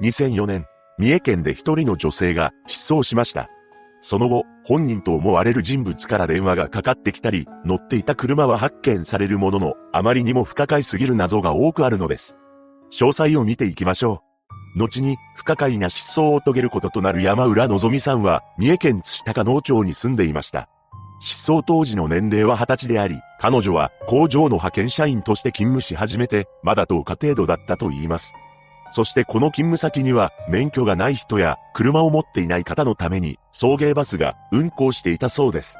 2004年、三重県で一人の女性が失踪しました。その後、本人と思われる人物から電話がかかってきたり、乗っていた車は発見されるものの、あまりにも不可解すぎる謎が多くあるのです。詳細を見ていきましょう。後に不可解な失踪を遂げることとなる山浦のぞみさんは、三重県津高農町に住んでいました。失踪当時の年齢は20歳であり、彼女は工場の派遣社員として勤務し始めて、まだ10日程度だったと言います。そしてこの勤務先には、免許がない人や車を持っていない方のために、送迎バスが運行していたそうです。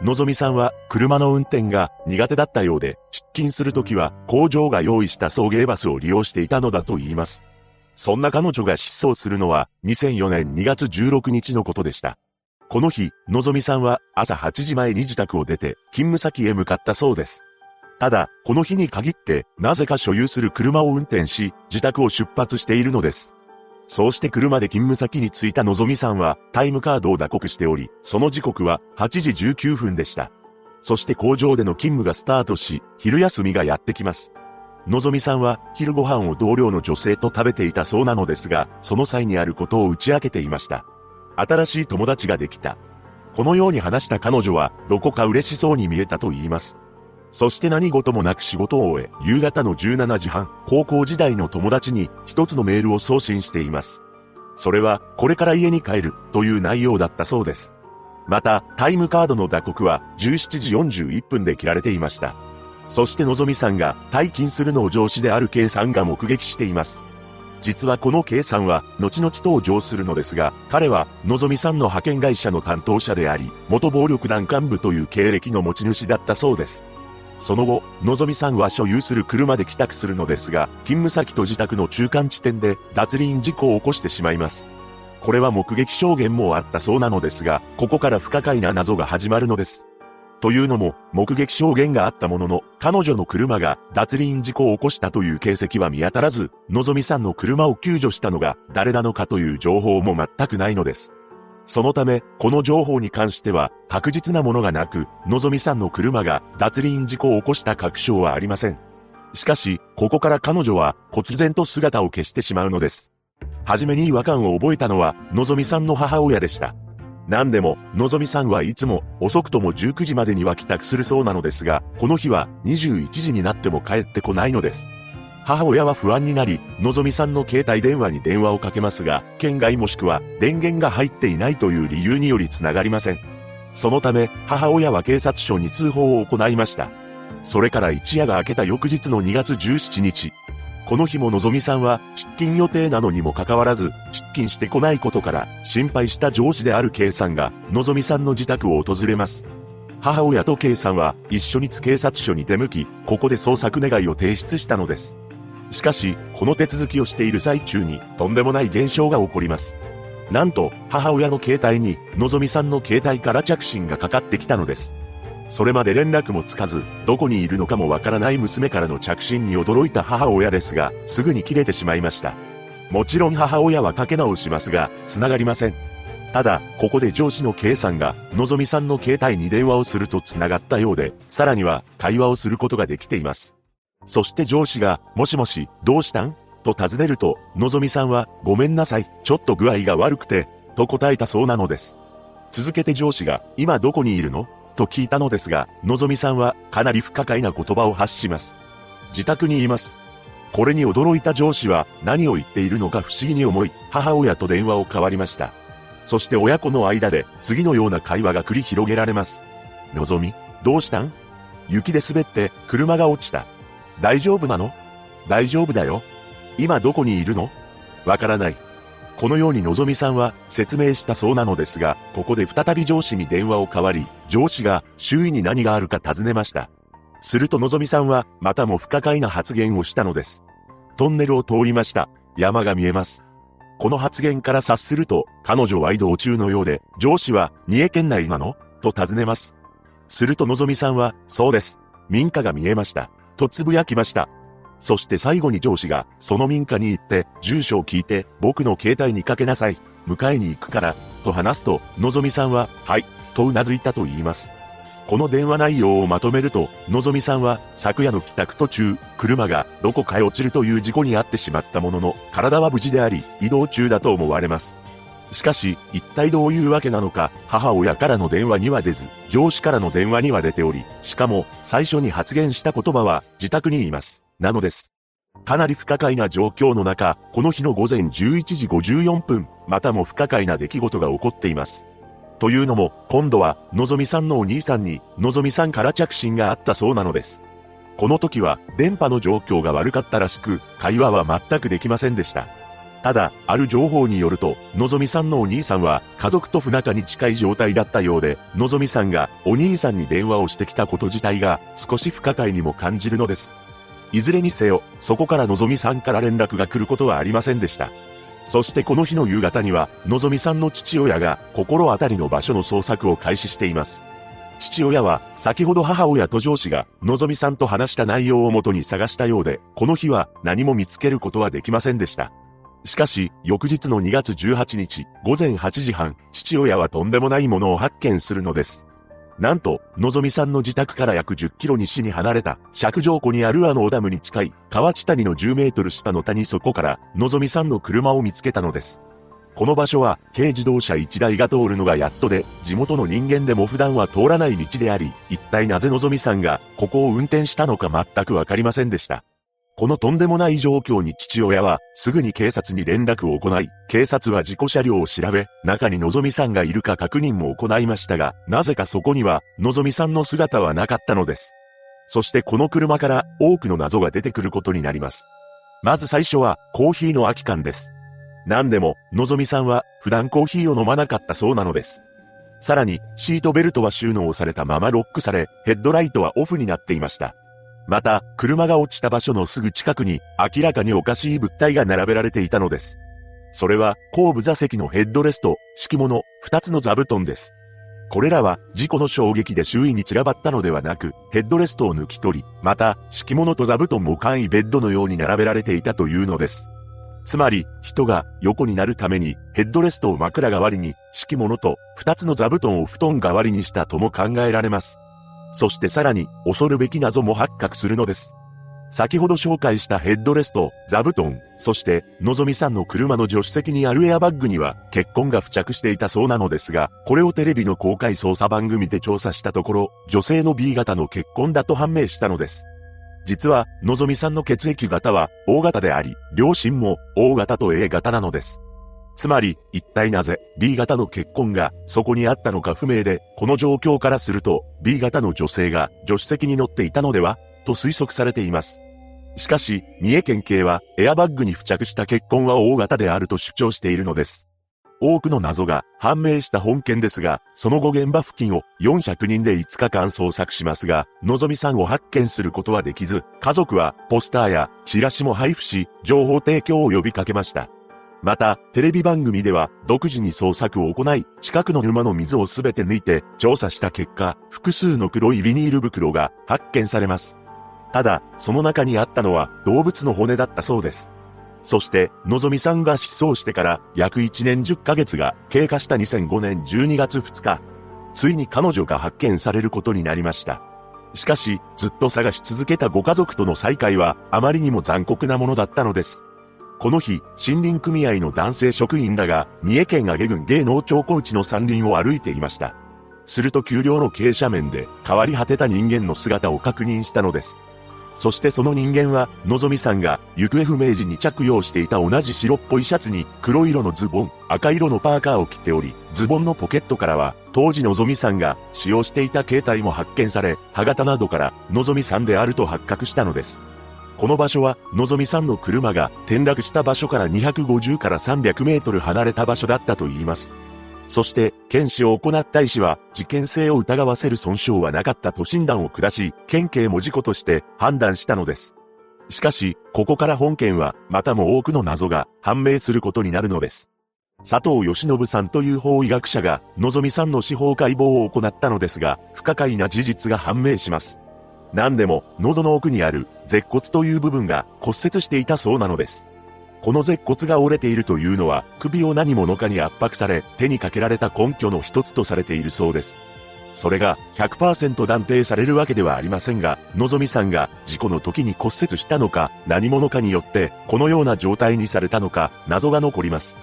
のぞみさんは車の運転が苦手だったようで、出勤するときは工場が用意した送迎バスを利用していたのだと言います。そんな彼女が失踪するのは2004年2月16日のことでした。この日、のぞみさんは朝8時前に自宅を出て勤務先へ向かったそうです。ただ、この日に限って、なぜか所有する車を運転し、自宅を出発しているのです。そうして車で勤務先に着いたのぞみさんは、タイムカードを打刻しており、その時刻は8時19分でした。そして工場での勤務がスタートし、昼休みがやってきます。のぞみさんは、昼ご飯を同僚の女性と食べていたそうなのですが、その際にあることを打ち明けていました。新しい友達ができた。このように話した彼女は、どこか嬉しそうに見えたと言います。そして何事もなく仕事を終え、夕方の17時半、高校時代の友達に一つのメールを送信しています。それは、これから家に帰るという内容だったそうです。また、タイムカードの打刻は17時41分で切られていました。そしてのぞみさんが退勤するのを上司である K さんが目撃しています。実はこの K さんは後々登場するのですが、彼はのぞみさんの派遣会社の担当者であり、元暴力団幹部という経歴の持ち主だったそうです。その後、のぞみさんは所有する車で帰宅するのですが、勤務先と自宅の中間地点で脱輪事故を起こしてしまいます。これは目撃証言もあったそうなのですが、ここから不可解な謎が始まるのです。というのも、目撃証言があったものの、彼女の車が脱輪事故を起こしたという形跡は見当たらず、のぞみさんの車を救助したのが誰なのかという情報も全くないのです。そのため、この情報に関しては確実なものがなく、のぞみさんの車が脱輪事故を起こした確証はありません。しかし、ここから彼女は忽然と姿を消してしまうのです。はじめに違和感を覚えたのは、のぞみさんの母親でした。何でも、のぞみさんはいつも遅くとも19時までには帰宅するそうなのですが、この日は21時になっても帰ってこないのです。母親は不安になり、のぞみさんの携帯電話に電話をかけますが、県外もしくは電源が入っていないという理由により繋がりません。そのため、母親は警察署に通報を行いました。それから一夜が明けた翌日の2月17日。この日ものぞみさんは出勤予定なのにもかかわらず、出勤してこないことから、心配した上司である K さんが、のぞみさんの自宅を訪れます。母親と K さんは一緒に警察署に出向き、ここで捜索願いを提出したのです。しかし、この手続きをしている最中に、とんでもない現象が起こります。なんと、母親の携帯に、のぞみさんの携帯から着信がかかってきたのです。それまで連絡もつかず、どこにいるのかもわからない娘からの着信に驚いた母親ですが、すぐに切れてしまいました。もちろん母親はかけ直しますが、繋がりません。ただ、ここで上司の K さんが、のぞみさんの携帯に電話をすると繋がったようで、さらには、会話をすることができています。そして上司が、もしもし、どうしたん？と尋ねると、のぞみさんは、ごめんなさい、ちょっと具合が悪くて、と答えたそうなのです。続けて上司が、今どこにいるの？と聞いたのですが、のぞみさんは、かなり不可解な言葉を発します。自宅にいます。これに驚いた上司は、何を言っているのか不思議に思い、母親と電話を交わりました。そして親子の間で、次のような会話が繰り広げられます。のぞみ、どうしたん？雪で滑って、車が落ちた。大丈夫なの？大丈夫だよ。今どこにいるの？わからない。このようにのぞみさんは説明したそうなのですが、ここで再び上司に電話を代わり、上司が周囲に何があるか尋ねました。するとのぞみさんはまたも不可解な発言をしたのです。トンネルを通りました。山が見えます。この発言から察すると、彼女は移動中のようで、上司は三重県内なの？と尋ねます。するとのぞみさんは、そうです。民家が見えました。とつぶやきました。そして最後に上司が、その民家に行って、住所を聞いて、僕の携帯にかけなさい。迎えに行くから、と話すと、のぞみさんは、はい、と頷いたと言います。この電話内容をまとめると、のぞみさんは昨夜の帰宅途中、車がどこかへ落ちるという事故に遭ってしまったものの、体は無事であり、移動中だと思われます。しかし、一体どういうわけなのか、母親からの電話には出ず、上司からの電話には出ており、しかも、最初に発言した言葉は、自宅にいます。なのです。かなり不可解な状況の中、この日の午前11時54分、またも不可解な出来事が起こっています。というのも、今度は、のぞみさんのお兄さんに、のぞみさんから着信があったそうなのです。この時は、電波の状況が悪かったらしく、会話は全くできませんでした。ただ、ある情報によると、のぞみさんのお兄さんは、家族と不仲に近い状態だったようで、のぞみさんが、お兄さんに電話をしてきたこと自体が、少し不可解にも感じるのです。いずれにせよ、そこからのぞみさんから連絡が来ることはありませんでした。そしてこの日の夕方には、のぞみさんの父親が心当たりの場所の捜索を開始しています。父親は、先ほど母親と上司が、のぞみさんと話した内容をもとに探したようで、この日は何も見つけることはできませんでした。しかし、翌日の2月18日、午前8時半、父親はとんでもないものを発見するのです。なんと、のぞみさんの自宅から約10キロ西に離れた、尺状湖にあるあのオダムに近い、河内谷の10メートル下の谷底から、のぞみさんの車を見つけたのです。この場所は、軽自動車1台が通るのがやっとで、地元の人間でも普段は通らない道であり、一体なぜのぞみさんが、ここを運転したのか全くわかりませんでした。このとんでもない状況に父親は、すぐに警察に連絡を行い、警察は事故車両を調べ、中にのぞみさんがいるか確認も行いましたが、なぜかそこには、のぞみさんの姿はなかったのです。そしてこの車から多くの謎が出てくることになります。まず最初は、コーヒーの空き缶です。何でも、のぞみさんは、普段コーヒーを飲まなかったそうなのです。さらに、シートベルトは収納されたままロックされ、ヘッドライトはオフになっていました。また、車が落ちた場所のすぐ近くに、明らかにおかしい物体が並べられていたのです。それは、後部座席のヘッドレスト、敷物、二つの座布団です。これらは、事故の衝撃で周囲に散らばったのではなく、ヘッドレストを抜き取り、また、敷物と座布団も簡易ベッドのように並べられていたというのです。つまり、人が横になるために、ヘッドレストを枕代わりに、敷物と二つの座布団を布団代わりにしたとも考えられます。そしてさらに恐るべき謎も発覚するのです。先ほど紹介したヘッドレスト、座布団、そして、のぞみさんの車の助手席にあるエアバッグには血痕が付着していたそうなのですが、これをテレビの公開捜査番組で調査したところ、女性の B 型の血痕だと判明したのです。実は、のぞみさんの血液型は O 型であり、両親も O 型と A 型なのです。つまり、一体なぜ B 型の結婚がそこにあったのか不明で、この状況からすると B 型の女性が助手席に乗っていたのではと推測されています。しかし、三重県警はエアバッグに付着した血痕は O 型であると主張しているのです。多くの謎が判明した本件ですが、その後現場付近を400人で5日間捜索しますが、のぞみさんを発見することはできず、家族はポスターやチラシも配布し、情報提供を呼びかけました。また、テレビ番組では独自に捜索を行い、近くの沼の水をすべて抜いて調査した結果、複数の黒いビニール袋が発見されます。ただ、その中にあったのは動物の骨だったそうです。そして、のぞみさんが失踪してから約1年10ヶ月が経過した2005年12月2日、ついに彼女が発見されることになりました。しかし、ずっと探し続けたご家族との再会はあまりにも残酷なものだったのです。この日、森林組合の男性職員らが、三重県上郡芸能町小内の山林を歩いていました。すると丘陵の傾斜面で変わり果てた人間の姿を確認したのです。そしてその人間は、のぞみさんが行方不明時に着用していた同じ白っぽいシャツに黒色のズボン、赤色のパーカーを着ており、ズボンのポケットからは、当時のぞみさんが使用していた携帯も発見され、歯型などからのぞみさんであると発覚したのです。この場所は、のぞみさんの車が転落した場所から250から300メートル離れた場所だったといいます。そして、検視を行った医師は、事件性を疑わせる損傷はなかったと診断を下し、県警も事故として判断したのです。しかし、ここから本件は、またも多くの謎が判明することになるのです。佐藤義信さんという法医学者が、のぞみさんの司法解剖を行ったのですが、不可解な事実が判明します。何でも、喉の奥にある、舌骨という部分が骨折していたそうなのです。この舌骨が折れているというのは、首を何者かに圧迫され、手にかけられた根拠の一つとされているそうです。それが100%断定されるわけではありませんが、のぞみさんが事故の時に骨折したのか、何者かによってこのような状態にされたのか、謎が残ります。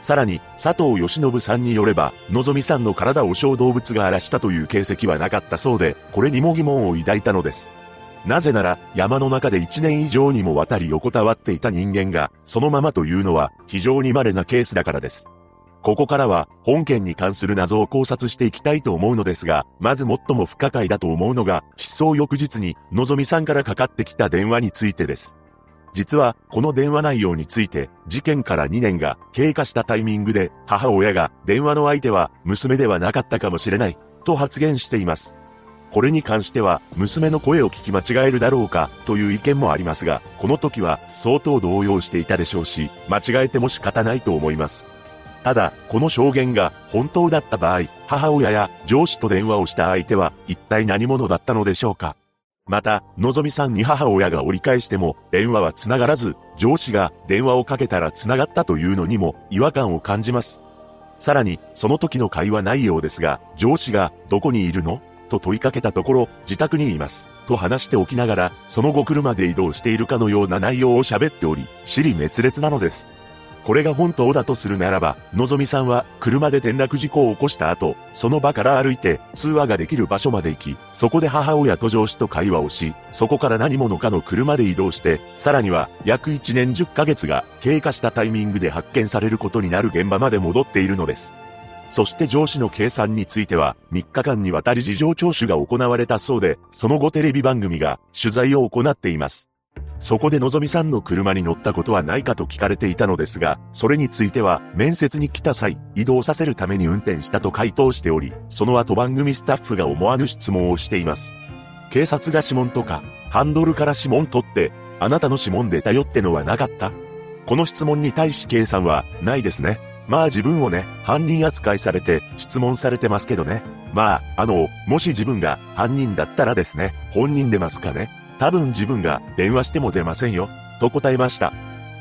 さらに、佐藤義信さんによれば、のぞみさんの体を小動物が荒らしたという形跡はなかったそうで、これにも疑問を抱いたのです。なぜなら、山の中で1年以上にもわたり横たわっていた人間が、そのままというのは、非常に稀なケースだからです。ここからは、本件に関する謎を考察していきたいと思うのですが、まず最も不可解だと思うのが、失踪翌日に、のぞみさんからかかってきた電話についてです。実は、この電話内容について、事件から2年が経過したタイミングで、母親が電話の相手は娘ではなかったかもしれない、と発言しています。これに関しては、娘の声を聞き間違えるだろうか、という意見もありますが、この時は相当動揺していたでしょうし、間違えても仕方ないと思います。ただ、この証言が本当だった場合、母親や上司と電話をした相手は一体何者だったのでしょうか？また、のぞみさんに母親が折り返しても、電話は繋がらず、上司が電話をかけたら繋がったというのにも違和感を感じます。さらに、その時の会話内容ですが、上司が、どこにいるの？と問いかけたところ、自宅にいます。と話しておきながら、その後車で移動しているかのような内容を喋っており、尻滅裂なのです。これが本当だとするならば、のぞみさんは車で転落事故を起こした後、その場から歩いて通話ができる場所まで行き、そこで母親と上司と会話をし、そこから何者かの車で移動して、さらには約1年10ヶ月が経過したタイミングで発見されることになる現場まで戻っているのです。そして上司の計算については、3日間にわたり事情聴取が行われたそうで、その後テレビ番組が取材を行っています。そこでのぞみさんの車に乗ったことはないかと聞かれていたのですが、それについては、面接に来た際、移動させるために運転したと回答しており、その後番組スタッフが思わぬ質問をしています。警察が指紋とか、ハンドルから指紋取って、あなたの指紋で頼ってのはなかった？この質問に対し K さんは、ないですね。まあ自分をね、犯人扱いされて質問されてますけどね。まあ、あの、もし自分が犯人だったらですね、本人出ますかね。多分自分が電話しても出ませんよ。と答えました。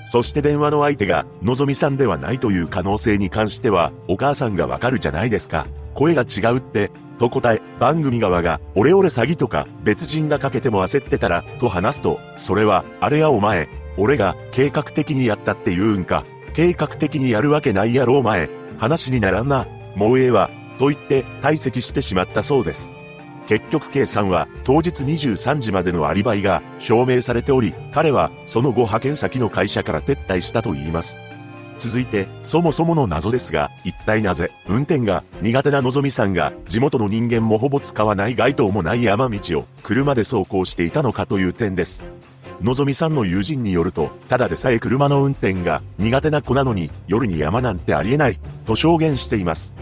そして電話の相手が、のぞみさんではないという可能性に関しては、お母さんがわかるじゃないですか。声が違うって、と答え、番組側が、オレオレ詐欺とか、別人がかけても焦ってたら、と話すと、それは、あれやお前、俺が計画的にやったって言うんか、計画的にやるわけないやろお前。話にならんな。もうええわ。と言って退席してしまったそうです。結局 K さんは当日23時までのアリバイが証明されており、彼はその後派遣先の会社から撤退したと言います。続いて、そもそもの謎ですが、一体なぜ、運転が苦手なのぞみさんが、地元の人間もほぼ使わない街灯もない山道を、車で走行していたのかという点です。のぞみさんの友人によると、ただでさえ車の運転が苦手な子なのに夜に山なんてありえない、と証言しています。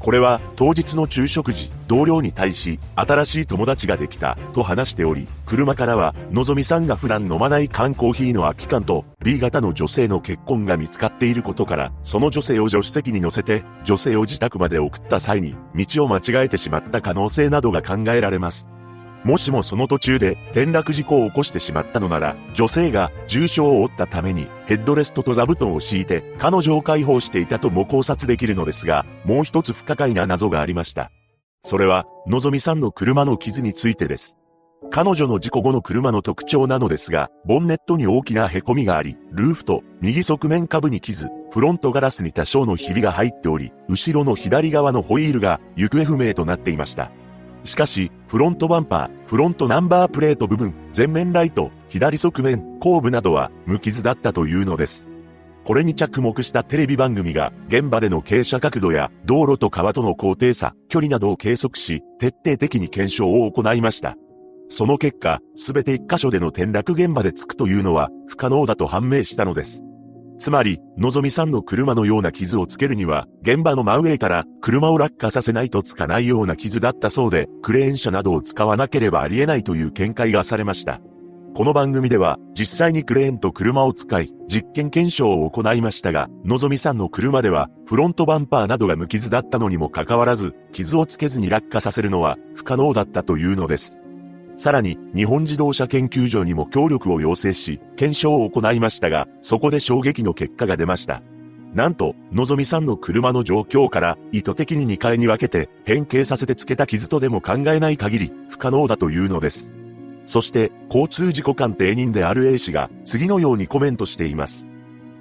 これは当日の昼食時、同僚に対し、新しい友達ができた、と話しており、車からは、のぞみさんが普段飲まない缶コーヒーの空き缶と、B 型の女性の結婚が見つかっていることから、その女性を助手席に乗せて、女性を自宅まで送った際に、道を間違えてしまった可能性などが考えられます。もしもその途中で転落事故を起こしてしまったのなら、女性が重傷を負ったためにヘッドレストと座布団を敷いて彼女を解放していたとも考察できるのですが、もう一つ不可解な謎がありました。それは、のぞみさんの車の傷についてです。彼女の事故後の車の特徴なのですが、ボンネットに大きな凹みがあり、ルーフと右側面下部に傷、フロントガラスに多少のひびが入っており、後ろの左側のホイールが行方不明となっていました。しかし、フロントバンパー、フロントナンバープレート部分、前面ライト、左側面、後部などは無傷だったというのです。これに着目したテレビ番組が現場での傾斜角度や道路と川との高低差、距離などを計測し、徹底的に検証を行いました。その結果、すべて一箇所での転落現場でつくというのは不可能だと判明したのです。つまり、のぞみさんの車のような傷をつけるには、現場の真上から車を落下させないとつかないような傷だったそうで、クレーン車などを使わなければありえないという見解がされました。この番組では、実際にクレーンと車を使い、実験検証を行いましたが、のぞみさんの車では、フロントバンパーなどが無傷だったのにもかかわらず、傷をつけずに落下させるのは不可能だったというのです。さらに、日本自動車研究所にも協力を要請し、検証を行いましたが、そこで衝撃の結果が出ました。なんと、のぞみさんの車の状況から意図的に2階に分けて変形させてつけた傷とでも考えない限り不可能だというのです。そして、交通事故鑑定人である A 氏が次のようにコメントしています。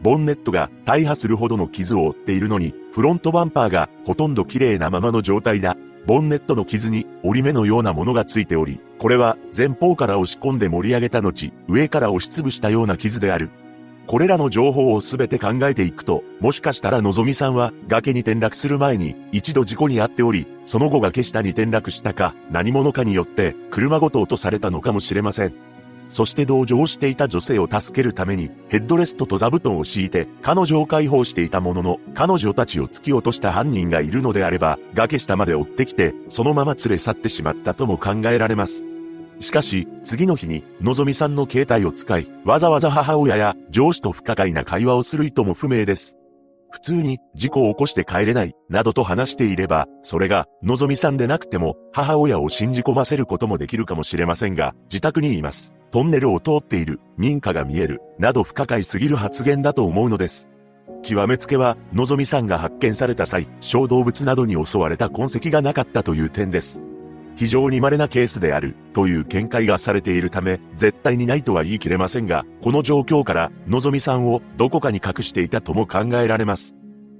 ボンネットが大破するほどの傷を負っているのに、フロントバンパーがほとんど綺麗なままの状態だ。ボンネットの傷に折り目のようなものがついており、これは前方から押し込んで盛り上げた後、上から押しつぶしたような傷である。これらの情報を全て考えていくと、もしかしたらのぞみさんは崖に転落する前に一度事故に遭っており、その後崖下に転落したか何者かによって車ごと落とされたのかもしれません。そして同情していた女性を助けるためにヘッドレストと座布団を敷いて彼女を解放していたものの彼女たちを突き落とした犯人がいるのであれば崖下まで追ってきてそのまま連れ去ってしまったとも考えられます。しかし、次の日に、のぞみさんの携帯を使い、わざわざ母親や上司と不可解な会話をする意図も不明です。普通に事故を起こして帰れない、などと話していれば、それが、のぞみさんでなくても、母親を信じ込ませることもできるかもしれませんが、自宅にいます。トンネルを通っている、民家が見える、など不可解すぎる発言だと思うのです。極めつけは、のぞみさんが発見された際、小動物などに襲われた痕跡がなかったという点です。非常に稀なケースである、という見解がされているため、絶対にないとは言い切れませんが、この状況から、のぞみさんをどこかに隠していたとも考えられます。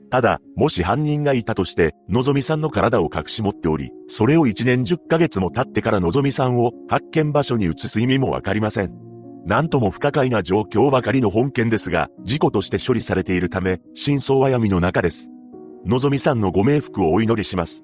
ただ、もし犯人がいたとして、のぞみさんの体を隠し持っており、それを1年10ヶ月も経ってからのぞみさんを発見場所に移す意味もわかりません。なんとも不可解な状況ばかりの本件ですが、事故として処理されているため、真相は闇の中です。のぞみさんのご冥福をお祈りします。